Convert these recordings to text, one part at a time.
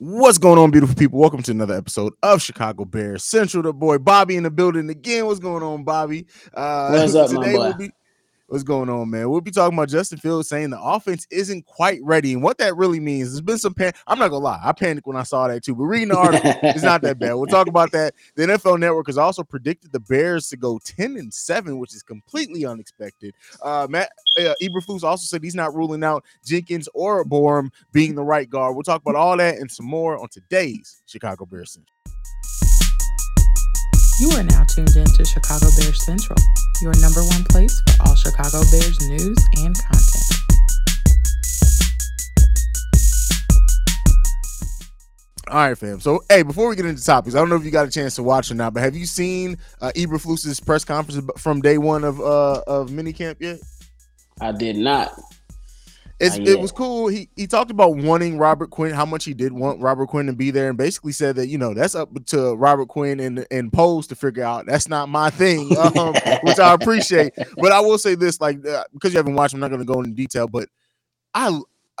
What's going on, beautiful people? Welcome to another episode of Chicago Bears Central. The boy Bobby in the building again. What's going on, Bobby? Uh, What's up, my boy? We'll be, What's going on, man? We'll be talking about Justin Fields saying the offense isn't quite ready, and what that really means. There's been some pan. I'm not gonna lie, I panicked when I saw that too. But reading the article, it's not that bad. We'll talk about that. The NFL Network has also predicted the Bears to go 10 and seven, which is completely unexpected. Uh, Matt uh, Eberflus also said he's not ruling out Jenkins or Borom being the right guard. We'll talk about all that and some more on today's Chicago Bears. You are now tuned in to Chicago Bears Central, your number one place for all Chicago Bears news and content. All right, fam. So, hey, before we get into topics, I don't know if you got a chance to watch or not, but have you seen uh, Eberflus's press conference from day one of uh, of minicamp yet? I did not. It's, it was cool. He he talked about wanting Robert Quinn, how much he did want Robert Quinn to be there, and basically said that you know that's up to Robert Quinn and and Poles to figure out. That's not my thing, um, which I appreciate. But I will say this, like uh, because you haven't watched, I'm not going to go into detail, but I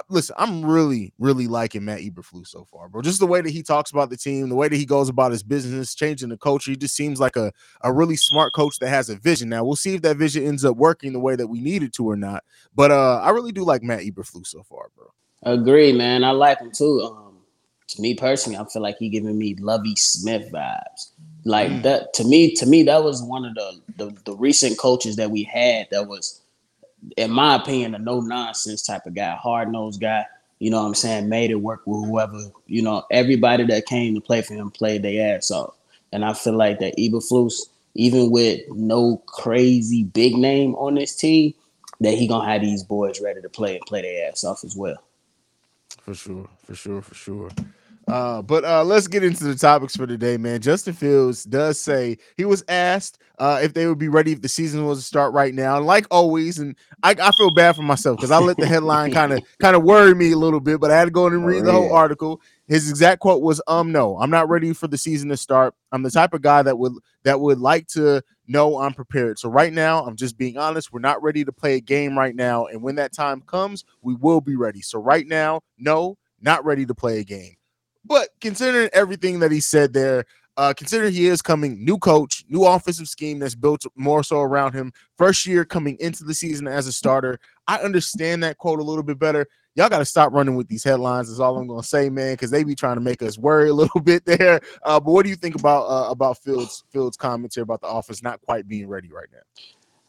listen, I'm really, really liking Matt Eberflus so far, bro. Just the way that he talks about the team, the way that he goes about his business, changing the culture. He just seems like a, a really smart coach that has a vision. Now we'll see if that vision ends up working the way that we need it to or not. But uh, I really do like Matt Eberflus so far, bro. Agree, man. I like him too. Um, to me personally, I feel like he giving me Lovie Smith vibes. Like mm. that to me, to me, that was one of the, the the recent coaches that we had that was in my opinion, a no nonsense type of guy, hard nosed guy. You know what I'm saying? Made it work with whoever, you know, everybody that came to play for him played their ass off. And I feel like that Eberflus, even with no crazy big name on this team, that he gonna have these boys ready to play and play their ass off as well. For sure, for sure, for sure. Uh, but uh, let's get into the topics for today, man. Justin Fields does say he was asked uh, if they would be ready if the season was to start right now. Like always, and I, I feel bad for myself because I let the headline kind of kind of worry me a little bit, but I had to go in and read oh, the whole article. His exact quote was, "Um, no, I'm not ready for the season to start. I'm the type of guy that would that would like to know I'm prepared. So right now, I'm just being honest. We're not ready to play a game right now, and when that time comes, we will be ready. So right now, no, not ready to play a game." But considering everything that he said there, uh, considering he is coming, new coach, new offensive scheme that's built more so around him, first year coming into the season as a starter, I understand that quote a little bit better. Y'all got to stop running with these headlines. Is all I'm gonna say, man, because they be trying to make us worry a little bit there. Uh, but what do you think about uh, about Fields Fields' comments here about the offense not quite being ready right now?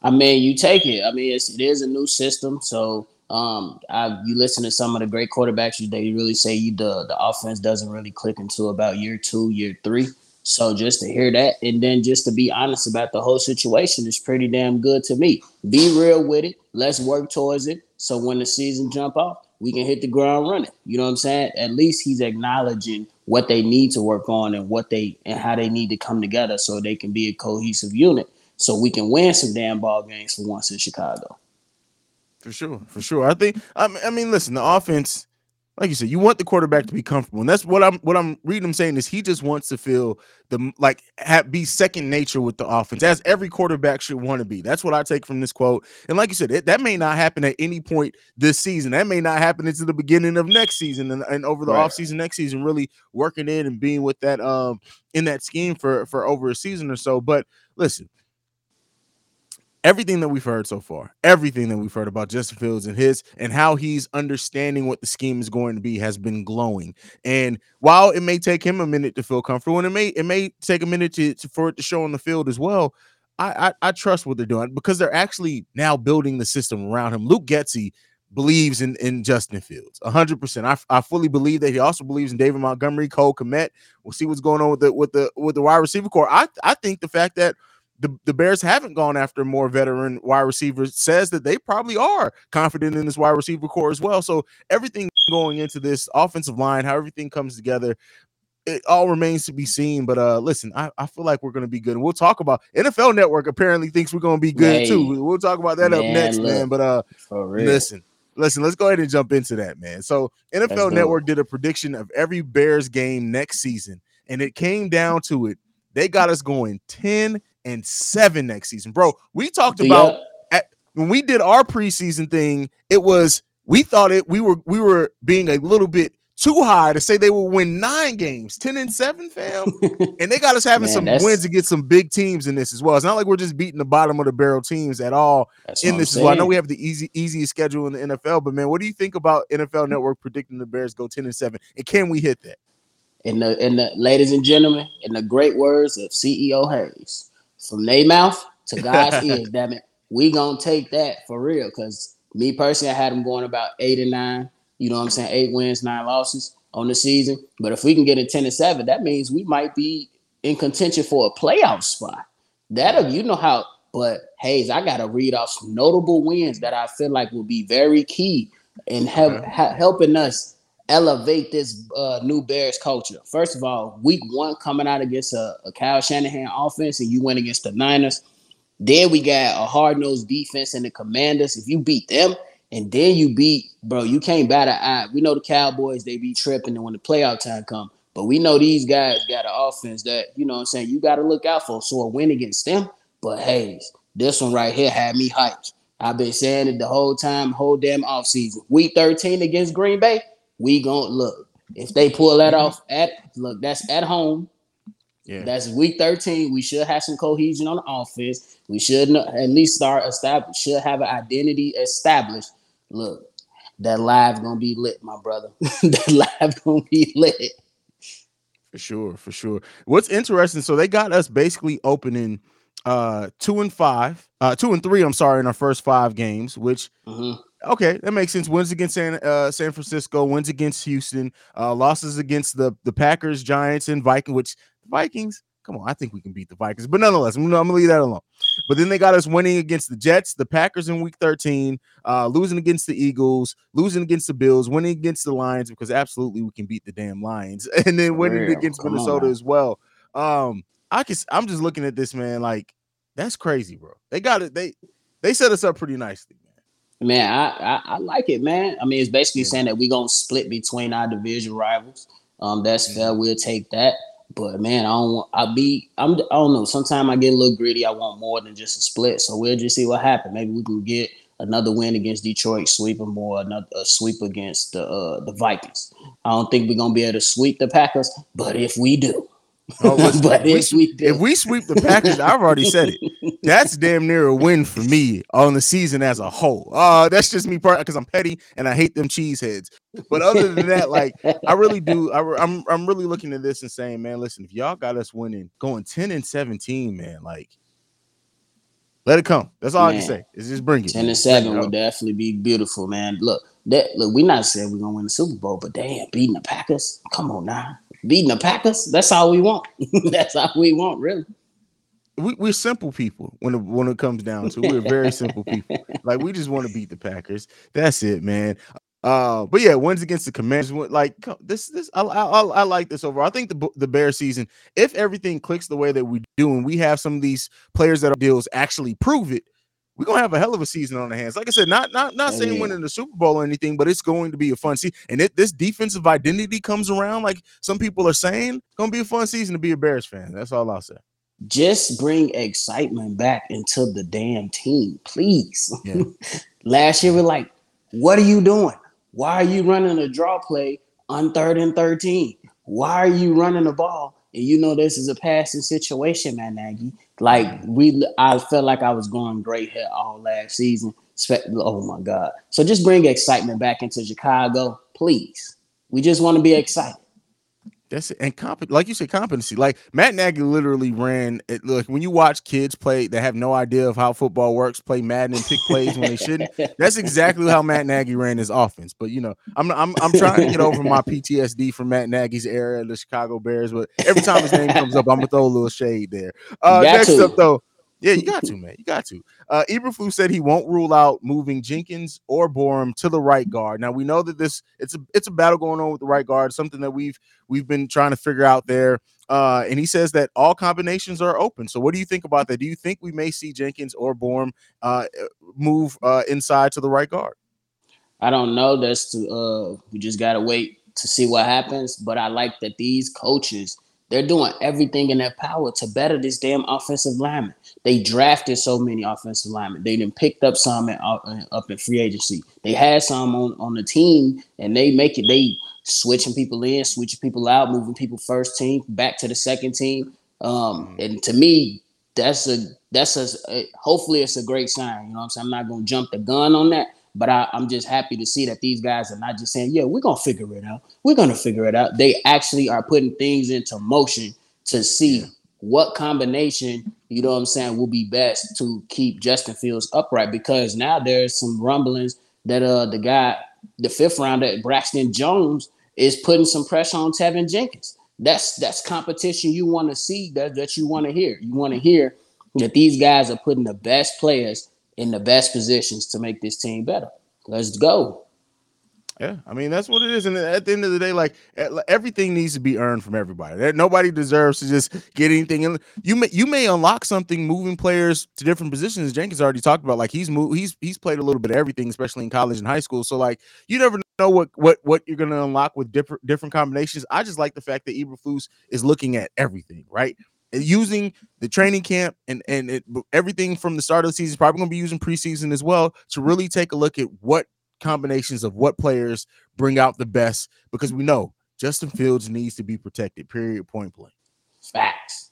I mean, you take it. I mean, it's, it is a new system, so um, I, you listen to some of the great quarterbacks, they really say you the the offense doesn't really click until about year two, year three. So just to hear that, and then just to be honest about the whole situation is pretty damn good to me. Be real with it. Let's work towards it. So when the season jump off, we can hit the ground running. You know what I'm saying? At least he's acknowledging what they need to work on and what they and how they need to come together so they can be a cohesive unit. So we can win some damn ball games for once in Chicago. For sure, for sure. I think. I mean, listen, the offense, like you said, you want the quarterback to be comfortable, and that's what I'm. What I'm reading him saying is he just wants to feel the like have, be second nature with the offense, as every quarterback should want to be. That's what I take from this quote. And like you said, it, that may not happen at any point this season. That may not happen until the beginning of next season, and, and over the right. offseason next season, really working in and being with that um in that scheme for for over a season or so. But listen everything that we've heard so far, everything that we've heard about Justin Fields and his and how he's understanding what the scheme is going to be has been glowing. And while it may take him a minute to feel comfortable, and it may it may take a minute to, to for it to show on the field as well. I, I, I trust what they're doing because they're actually now building the system around him. Luke Getsy believes in, in Justin Fields 100%. I, I fully believe that he also believes in David Montgomery, Cole Kmet. We'll see what's going on with the with the with the wide receiver corps. I I think the fact that the, the Bears haven't gone after more veteran wide receivers says that they probably are confident in this wide receiver corps as well. So everything going into this offensive line, how everything comes together, it all remains to be seen. But uh listen, I, I feel like we're gonna be good. And we'll talk about NFL Network apparently thinks we're gonna be good too. We'll talk about that man, up next, look, man. But uh listen, listen, let's go ahead and jump into that, man. So NFL Network did a prediction of every Bears game next season, and it came down to it. They got us going 10 and seven next season, bro. We talked about at, when we did our preseason thing. It was we thought it we were we were being a little bit too high to say they will win nine games, 10 and 7, fam. and they got us having Man, some wins to get some big teams in this as well. It's not like we're just beating the bottom of the barrel teams at all in this as well. I know we have the easy, easiest schedule in the NFL, but man, what do you think about NFL Network predicting the Bears go 10 and 7? And can we hit that? In the in the ladies and gentlemen, in the great words of CEO Haize, from their mouth to God's ears, damn it, we gonna take that for real. Because me personally, I had them going about eight and nine you know what I'm saying? Eight wins, nine losses on the season. But if we can get a 10 and 7, that means we might be in contention for a playoff spot. That'll you know how, but Haize, I gotta read off some notable wins that I feel like will be very key in help, ha- helping us elevate this uh, new Bears culture. First of all, week one coming out against a, a Kyle Shanahan offense, and you went against the Niners. Then we got a hard nosed defense and the Commanders. If you beat them, and then you beat, bro, you can't bat an eye. We know the Cowboys, they be tripping and when the playoff time come. But we know these guys got an offense that, you know what I'm saying, you got to look out for. So a win against them. But hey, this one right here had me hyped. I've been saying it the whole time, whole damn offseason. Week 13 against Green Bay, we gonna look. If they pull that mm-hmm. off at look, that's at home. Yeah. That's week 13. We should have some cohesion on the offense. We should at least start establish should have an identity established look, that live gonna be lit, my brother. that live gonna be lit. For sure, for sure. What's interesting, so they got us basically opening uh two and five, uh two and three, I'm sorry, in our first five games, which mm-hmm. Okay, that makes sense. Wins against San uh San Francisco, wins against Houston, uh losses against the the Packers, Giants, and Vikings, which Vikings, come on, I think we can beat the Vikings, but nonetheless, I'm, I'm gonna leave that alone. But then they got us winning against the Jets, the Packers in week 13, uh, losing against the Eagles, losing against the Bills, winning against the Lions because absolutely we can beat the damn Lions, and then winning Real. against Minnesota on. as well. Um, I can I'm just looking at this man like that's crazy, bro. They got it. They they set us up pretty nicely, man. I I, I like it, man. I mean, it's basically saying that we're gonna split between our division rivals. Um, that's fair. We'll take that. But man, I don't want. I be. I'm. I don't know. Sometimes I get a little greedy. I want more than just a split. So we'll just see what happens. Maybe we can get another win against Detroit, sweep them, or another a sweep against the uh, the Vikings. I don't think we're gonna be able to sweep the Packers, but if we do, Oh, but if we, if we sweep the Packers, I've already said it. That's damn near a win for me on the season as a whole. Uh, that's just me part because I'm petty and I hate them cheeseheads. But other than that, like I really do, I, am I'm, I'm really looking at this and saying, man, listen, if y'all got us winning, going 10 and 17, man, like let it come. That's all man, I can say. Is just bring it. 10 and 7 would definitely be beautiful, man. Look, that look, we're not saying we're gonna win the Super Bowl, but damn, beating the Packers, come on now beating the Packers. That's all we want. that's all we want, really. We, we're simple people when it, when it comes down to it. we're very simple people. Like we just want to beat the Packers. That's it, man. Uh, but yeah, wins against the Commanders. Like this, this I, I, I like this overall. I think the the Bear season, if everything clicks the way that we do, and we have some of these players that are deals actually prove it, we're gonna have a hell of a season on the hands. Like I said, not not not oh, saying yeah. winning the Super Bowl or anything, but it's going to be a fun season. And if this defensive identity comes around, like some people are saying, it's gonna be a fun season to be a Bears fan. That's all I'll say. Just bring excitement back into the damn team, please. Yeah. Last year we're like, what are you doing? Why are you running a draw play on third and 13? Why are you running the ball? And you know this is a passing situation, man, Nagy. Like we, I felt like I was going great here all last season. Oh my god! So just bring excitement back into Chicago, please. We just want to be excited. That's it. And comp- like you said, competency. Like Matt Nagy literally ran it. Look, when you watch kids play that have no idea of how football works, play Madden and pick plays when they shouldn't. That's exactly how Matt Nagy ran his offense. But you know, I'm I'm I'm trying to get over my PTSD from Matt Nagy's era, the Chicago Bears. But every time his name comes up, I'm gonna throw a little shade there. Uh, next up though, yeah, you got to, man. You got to. Uh, Eberflus said he won't rule out moving Jenkins or Borom to the right guard. Now we know that this it's a it's a battle going on with the right guard, something that we've we've been trying to figure out there. Uh, and he says that all combinations are open. So what do you think about that? Do you think we may see Jenkins or Borom uh, move uh, inside to the right guard? I don't know. That's to, uh, we just gotta wait to see what happens. But I like that these coaches they're doing everything in their power to better this damn offensive lineman. They drafted so many offensive linemen. They then picked up some in, uh, up in free agency. They had some on, on the team, and they make it. They switching people in, switching people out, moving people first team back to the second team. Um, mm-hmm. and to me, that's a that's a, hopefully it's a great sign. You know what I'm saying? I'm not gonna jump the gun on that, but I, am just happy to see that these guys are not just saying, "Yeah, we're gonna figure it out. We're gonna figure it out." They actually are putting things into motion to see what combination, you know what I'm saying, will be best to keep Justin Fields upright. Because now there's some rumblings that uh the guy, the fifth rounder, Braxton Jones, is putting some pressure on Teven Jenkins. That's that's competition you want to see, that, that you want to hear. You want to hear that these guys are putting the best players in the best positions to make this team better. Let's go. Yeah, I mean that's what it is, and at the end of the day, like everything needs to be earned from everybody. Nobody deserves to just get anything. And you may you may unlock something moving players to different positions. Jenkins already talked about like he's moved, he's he's played a little bit of everything, especially in college and high school. So like you never know what what what you're gonna unlock with different different combinations. I just like the fact that Eberflus is looking at everything, right? Using the training camp and and it, everything from the start of the season, probably going to be using preseason as well to really take a look at what combinations of what players bring out the best because we know Justin Fields needs to be protected. Period. Point blank. Facts.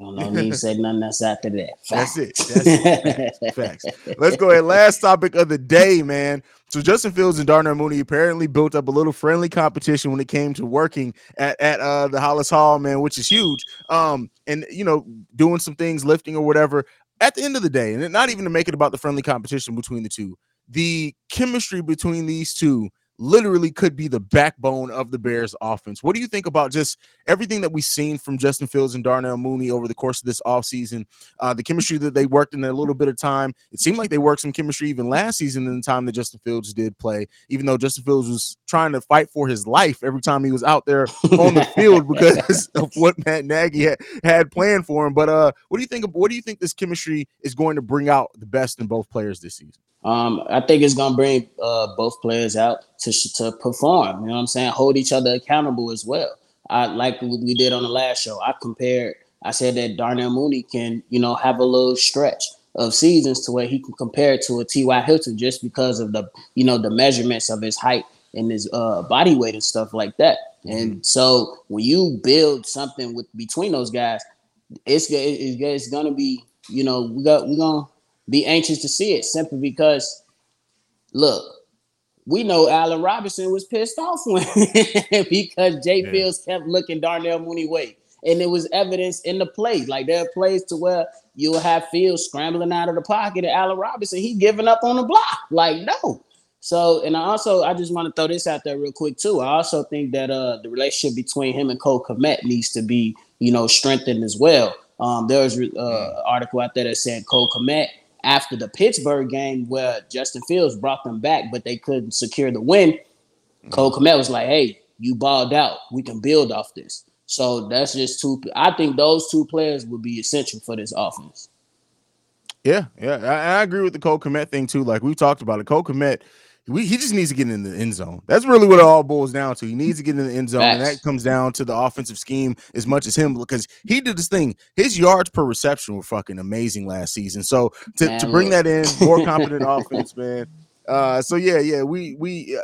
Don't know me say nothing else after that. Facts. That's it. That's it. Facts. Facts. Let's go ahead. Last topic of the day, man. So Justin Fields and Darnell Mooney apparently built up a little friendly competition when it came to working at, at uh, the Halas Hall, man, which is huge. Um, and you know, doing some things, lifting or whatever. At the end of the day, and not even to make it about the friendly competition between the two, the chemistry between these two literally could be the backbone of the Bears offense. What do you think about just everything that we've seen from Justin Fields and Darnell Mooney over the course of this offseason? Uh, the chemistry that they worked in a little bit of time. It seemed like they worked some chemistry even last season in the time that Justin Fields did play, even though Justin Fields was trying to fight for his life every time he was out there on the field because of what Matt Nagy had, had planned for him. But uh, what do you think of what do you think this chemistry is going to bring out the best in both players this season? Um, I think it's gonna bring uh, both players out to to perform. You know what I'm saying? Hold each other accountable as well. I like we did on the last show. I compared. I said that Darnell Mooney can, you know, have a little stretch of seasons to where he can compare to a T.Y. Hilton just because of the, you know, the measurements of his height and his uh, body weight and stuff like that. And mm-hmm. so when you build something with between those guys, it's it's, it's gonna be, you know, we got we're gonna be anxious to see it simply because, look, we know Allen Robinson was pissed off when because Jay yeah. Fields kept looking Darnell Mooney way. And it was evidence in the play. Like there are plays to where you'll have Fields scrambling out of the pocket and Allen Robinson, he giving up on the block. Like, no. So, and I also I just want to throw this out there real quick too. I also think that uh the relationship between him and Cole Kmet needs to be, you know, strengthened as well. Um, there was uh, an article out there that said Cole Kmet after the Pittsburgh game where Justin Fields brought them back, but they couldn't secure the win. Mm-hmm. Cole Kmet was like, "Hey, you balled out. We can build off this." So that's just two. I think those two players would be essential for this offense. Yeah, yeah, I, I agree with the Cole Kmet thing too. Like we talked about it, Cole Kmet we, he just needs to get in the end zone. That's really what it all boils down to. He needs to get in the end zone, and that comes down to the offensive scheme as much as him because he did this thing. His yards per reception were fucking amazing last season. So to, man, to bring that in, more competent offense, man. Uh, so yeah, yeah, we we uh,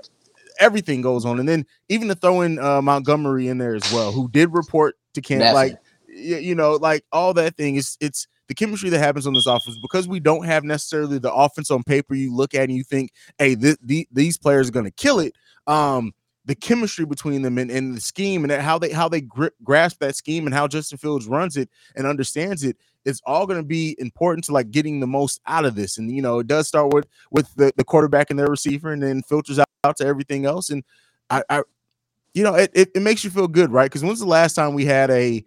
everything goes on, and then even to throw in uh, Montgomery in there as well, who did report to camp, like you know, like all that thing is it's the chemistry that happens on this offense because we don't have necessarily the offense on paper you look at and you think, hey, th- th- these players are going to kill it. Um, the chemistry between them and, and the scheme and how they how they grip, grasp that scheme and how Justin Fields runs it and understands it it's all going to be important to like getting the most out of this. And you know it does start with with the, the quarterback and their receiver and then filters out, out to everything else. And I, I you know it, it, it makes you feel good right? Because when's the last time we had a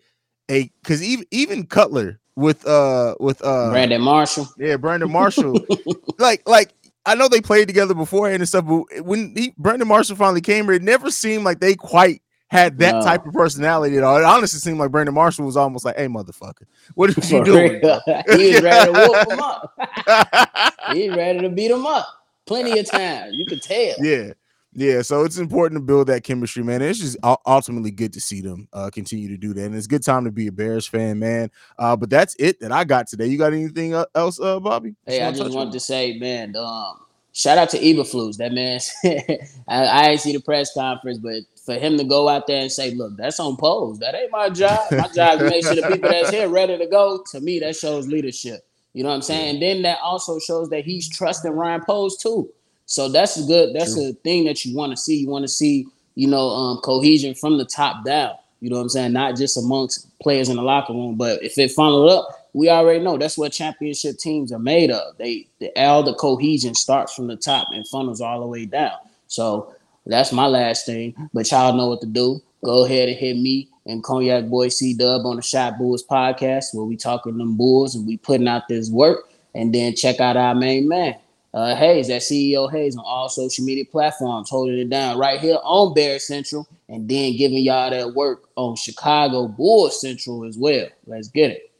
a because even even Cutler with uh with uh Brandon Marshall. Yeah, Brandon Marshall. like like I know they played together beforehand and stuff, but when he Brandon Marshall finally came here, it never seemed like they quite had that no. type of personality at all. It honestly seemed like Brandon Marshall was almost like, "Hey, motherfucker, what are you doing?" he was ready to whoop him up. He's ready to beat him up. Plenty of time. You could tell. Yeah. Yeah, so it's important to build that chemistry, man. It's just ultimately good to see them uh, continue to do that, and it's a good time to be a Bears fan, man. Uh, but that's it that I got today. You got anything else, uh, Bobby? Hey, I just wanted to say, man, um, shout out to Eberflus. That man, I, I didn't see the press conference, but for him to go out there and say, "Look, that's on Poles. That ain't my job. My job is to make sure the people that's here ready to go." To me, that shows leadership. You know what I'm saying? And then that also shows that he's trusting Ryan Poles too. So that's a good. That's True. a thing that you want to see. You want to see, you know, um, cohesion from the top down. You know what I'm saying? Not just amongst players in the locker room, but if it funneled up, we already know that's what championship teams are made of. They the all the cohesion starts from the top and funnels all the way down. So that's my last thing. But y'all know what to do. Go ahead and hit me and Cognac Boy C Dub on the Shot Bulls podcast where we talking them Bulls and we putting out this work. And then check out our main man, uh, Haize, that CEO Haize on all social media platforms, holding it down right here on Bear Central, and then giving y'all that work on Chicago Bulls Central as well. Let's get it.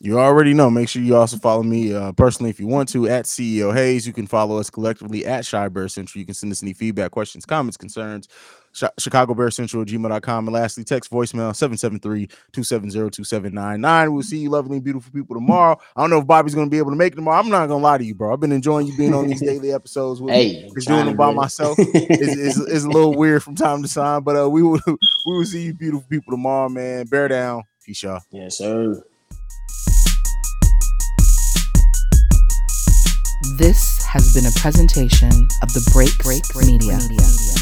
You already know. Make sure you also follow me uh, personally if you want to at CEO Haize. You can follow us collectively at Chi Bear Central. You can send us any feedback, questions, comments, concerns. Chicago Bear Central gmail.com. And lastly, text voicemail 773 270 2799. We'll see you lovely, beautiful people tomorrow. I don't know if Bobby's going to be able to make it tomorrow. I'm not going to lie to you, bro. I've been enjoying you being on these daily episodes with hey, me. Just doing them by myself is, is, is, a little weird from time to time, but uh, we will we will see you beautiful people tomorrow, man. Bear down. Peace, y'all. Yes, sir. This has been a presentation of the Break Break Media. Media.